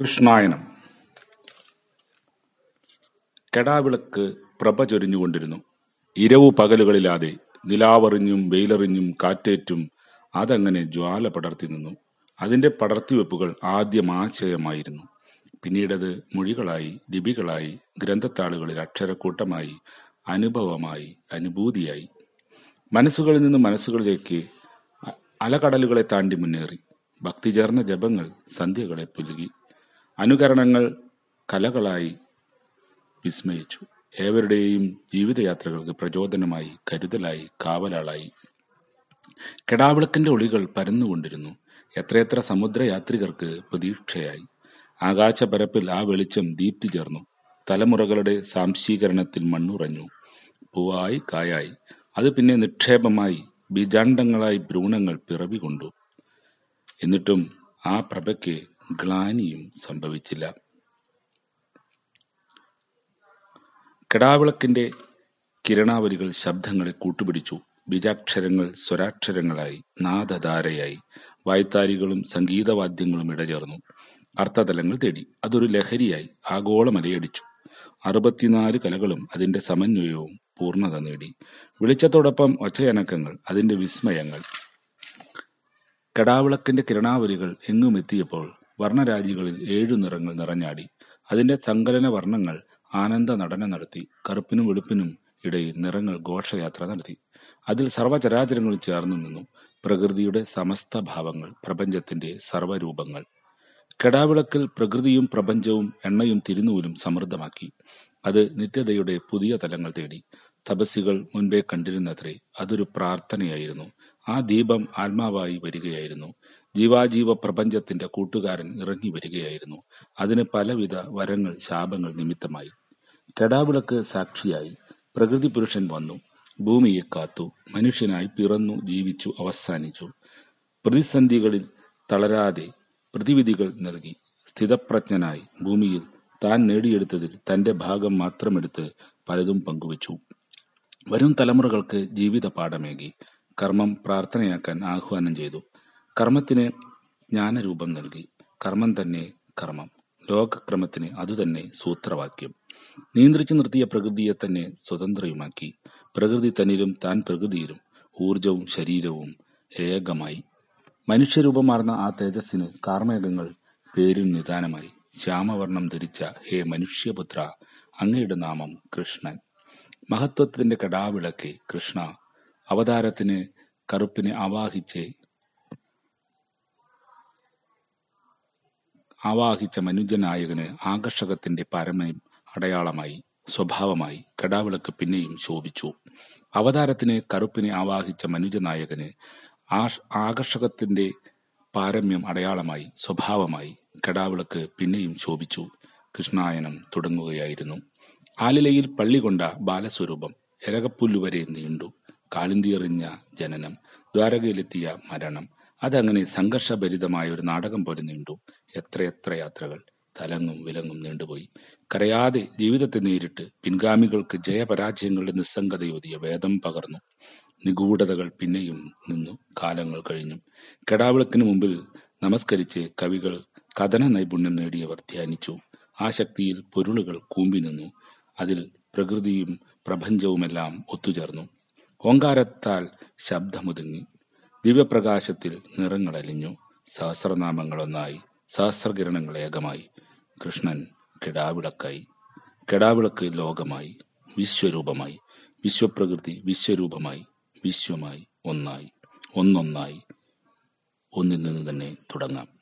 കൃഷ്ണായനം. കെടാവിളക്ക് പ്രഭ ചൊരിഞ്ഞുകൊണ്ടിരുന്നു ഇരവു പകലുകളില്ലാതെ നിലാവറിഞ്ഞും വെയിലറിഞ്ഞും കാറ്റേറ്റും അതങ്ങനെ ജ്വാല പടർത്തി നിന്നു. അതിന്റെ പടർത്തിവെപ്പുകൾ ആദ്യം ആശയമായിരുന്നു. പിന്നീടത് മൊഴികളായി ലിപികളായി ഗ്രന്ഥത്താളുകളിൽ അക്ഷരക്കൂട്ടമായി അനുഭവമായി അനുഭൂതിയായി. മനസ്സുകളിൽ നിന്ന് മനസ്സുകളിലേക്ക് അലകടലുകളെ താണ്ടി മുന്നേറി. ഭക്തി ചേർന്ന ജപങ്ങൾ സന്ധ്യകളെ പുലുകി. അനുകരണങ്ങൾ കലകളായി വിസ്മയിച്ചു. ഏവരുടെയും ജീവിതയാത്രകൾക്ക് പ്രചോദനമായി കരുതലായി കാവലാളായി. കെടാവിളക്കിന്റെ ഒളികൾ പരന്നുകൊണ്ടിരുന്നു. എത്രയെത്ര സമുദ്രയാത്രികർക്ക് പ്രതീക്ഷയായി. ആകാശപരപ്പിൽ ആ വെളിച്ചം ദീപ്തി ചേർന്നു. തലമുറകളുടെ സാംശീകരണത്തിൽ മണ്ണുറഞ്ഞു. പൂവായി കായായി. അത് പിന്നെ നിക്ഷേപമായി ബീജാണ്ടങ്ങളായി ഭ്രൂണങ്ങൾ പിറവികൊണ്ടു. എന്നിട്ടും ആ പ്രഭയ്ക്ക് ഗ്ലാനിയും സംഭവിച്ചില്ല. കെടാവിളക്കിന്റെ കിരണാവലികൾ ശബ്ദങ്ങളെ കൂട്ടുപിടിച്ചു. ബിജാക്ഷരങ്ങൾ സ്വരാക്ഷരങ്ങളായി നാദധാരയായി വായ്ത്താരികളും സംഗീതവാദ്യങ്ങളും ഇടചേർന്നു. അർത്ഥതലങ്ങൾ തേടി. അതൊരു ലഹരിയായി ആഗോള മലയടിച്ചു അറുപത്തിനാല് കലകളും അതിന്റെ സമന്വയവും പൂർണത നേടി. വെളിച്ചത്തോടൊപ്പം ഒച്ചയനക്കങ്ങൾ അതിന്റെ വിസ്മയങ്ങൾ. കടാവിളക്കിന്റെ കിരണാവലികൾ എങ്ങും എത്തിയപ്പോൾ വർണരാജികളിൽ ഏഴു നിറങ്ങൾ നിറഞ്ഞാടി. അതിന്റെ സങ്കലന വർണങ്ങൾ ആനന്ദ നടനം നടത്തി കറുപ്പിനും വെളുപ്പിനും ഇടയിൽ നിറങ്ങൾ ഘോഷയാത്ര നടത്തി. അതിൽ സർവചരാചരങ്ങളും ചേർന്നു നിന്നു പ്രകൃതിയുടെ സമസ്ത ഭാവങ്ങൾ പ്രപഞ്ചത്തിന്റെ സർവരൂപങ്ങൾ. കെടാവിളക്കിൽ പ്രകൃതിയും പ്രപഞ്ചവും എണ്ണയും തിരുനൂലും സമൃദ്ധമാക്കി. അത് നിത്യതയുടെ പുതിയ തലങ്ങൾ തേടി. തപസ്സികൾ മുൻപേ കണ്ടിരുന്നത്രേ അതൊരു പ്രാർത്ഥനയായിരുന്നു. ആ ദീപം ആത്മാവായി വരികയായിരുന്നു. ജീവാജീവ പ്രപഞ്ചത്തിന്റെ കൂട്ടുകാരൻ ഇറങ്ങി വരികയായിരുന്നു. അതിന് പലവിധ വരങ്ങൾ ശാപങ്ങൾ നിമിത്തമായി. കെടാവിളക്ക് സാക്ഷിയായി പ്രകൃതി പുരുഷൻ വന്നു. ഭൂമിയെ കാത്തു. മനുഷ്യനായി പിറന്നു ജീവിച്ചു അവസാനിച്ചു. പ്രതിസന്ധികളിൽ തളരാതെ പ്രതിവിധികൾ നൽകി. സ്ഥിതപ്രജ്ഞനായി ഭൂമിയിൽ താൻ നേടിയെടുത്തതിൽ തന്റെ ഭാഗം മാത്രമെടുത്ത് പലതും പങ്കുവച്ചു. വരും തലമുറകൾക്ക് ജീവിത പാഠമേകി. കർമ്മം പ്രാർത്ഥനയാക്കാൻ ആഹ്വാനം ചെയ്തു. കർമ്മത്തിന് ജ്ഞാനരൂപം നൽകി. കർമ്മം തന്നെ കർമ്മം. ലോകക്രമത്തിന് അതുതന്നെ സൂത്രവാക്യം. നിയന്ത്രിച്ചു നിർത്തിയ പ്രകൃതിയെ തന്നെ സ്വതന്ത്രയുമാക്കി. പ്രകൃതി തന്നിലും താൻ പ്രകൃതിയിലും ഊർജവും ശരീരവും ഏകമായി. മനുഷ്യരൂപമാർന്ന ആ തേജസ്സിന് കാർമേഘങ്ങൾ പേരിൽ നിദാനമായി. ശ്യാമവർണം ധരിച്ച ഹേ മനുഷ്യപുത്ര അങ്ങയുടെ നാമം കൃഷ്ണൻ. മഹത്വത്തിന്റെ കടാവിളക്കെ കൃഷ്ണ അവതാരത്തിന് കറുപ്പിനെ ആവാഹിച്ച് ആവാഹിച്ച മനുജനായകന് ആകർഷകത്തിന്റെ പരമയും അടയാളമായി സ്വഭാവമായി കടാവിളക്ക് പിന്നെയും ശോഭിച്ചു. അവതാരത്തിന് കറുപ്പിനെ ആവാഹിച്ച മനുജനായകന് ആകർഷകത്തിന്റെ പാരമ്യം അടയാളമായി സ്വഭാവമായി കടാവിളക്ക് പിന്നെയും ശോഭിച്ചു. കൃഷ്ണായനം തുടങ്ങുകയായിരുന്നു. ആലിലയിൽ പള്ളി കൊണ്ട ബാലസ്വരൂപം എരകപ്പുല്ലുവരെ നീണ്ടു. കാളിന്തിയെറിഞ്ഞ ജനനം ദ്വാരകയിലെത്തിയ മരണം അതങ്ങനെ സംഘർഷഭരിതമായ ഒരു നാടകം പോലെ നീണ്ടു. എത്രയെത്ര യാത്രകൾ തലങ്ങും വിലങ്ങും നീണ്ടുപോയി. കരയാതെ ജീവിതത്തെ നേരിട്ട് പിൻഗാമികൾക്ക് ജയപരാജയങ്ങളുടെ നിസ്സംഗതയോതിയ വേദം പകർന്നു. നിഗൂഢതകൾ പിന്നെയും നിന്നു. കാലങ്ങൾ കഴിഞ്ഞു. കെടാവിളക്കിന് മുമ്പിൽ നമസ്കരിച്ച് കവികൾ കഥന നൈപുണ്യം നേടിയവർ ധ്യാനിച്ചു. ആ ശക്തിയിൽ പൊരുളുകൾ കൂമ്പി നിന്നു അതിൽ പ്രകൃതിയും പ്രപഞ്ചവുമെല്ലാം ഒത്തുചേർന്നു. ഓങ്കാരത്താൽ ശബ്ദമുതുങ്ങി. ദിവ്യപ്രകാശത്തിൽ നിറങ്ങളലിഞ്ഞു. സഹസ്രനാമങ്ങളൊന്നായി സഹസ്രകിരണങ്ങൾ ഏകമായി. കൃഷ്ണൻ കെടാവിളക്കായി. കെടാവിളക്ക് ലോകമായി. വിശ്വരൂപമായി. വിശ്വപ്രകൃതി വിശ്വരൂപമായി. വിശ്വമായി ഒന്നായി. ഒന്നൊന്നായി. ഒന്നിൽ നിന്ന് തന്നെ തുടങ്ങാം.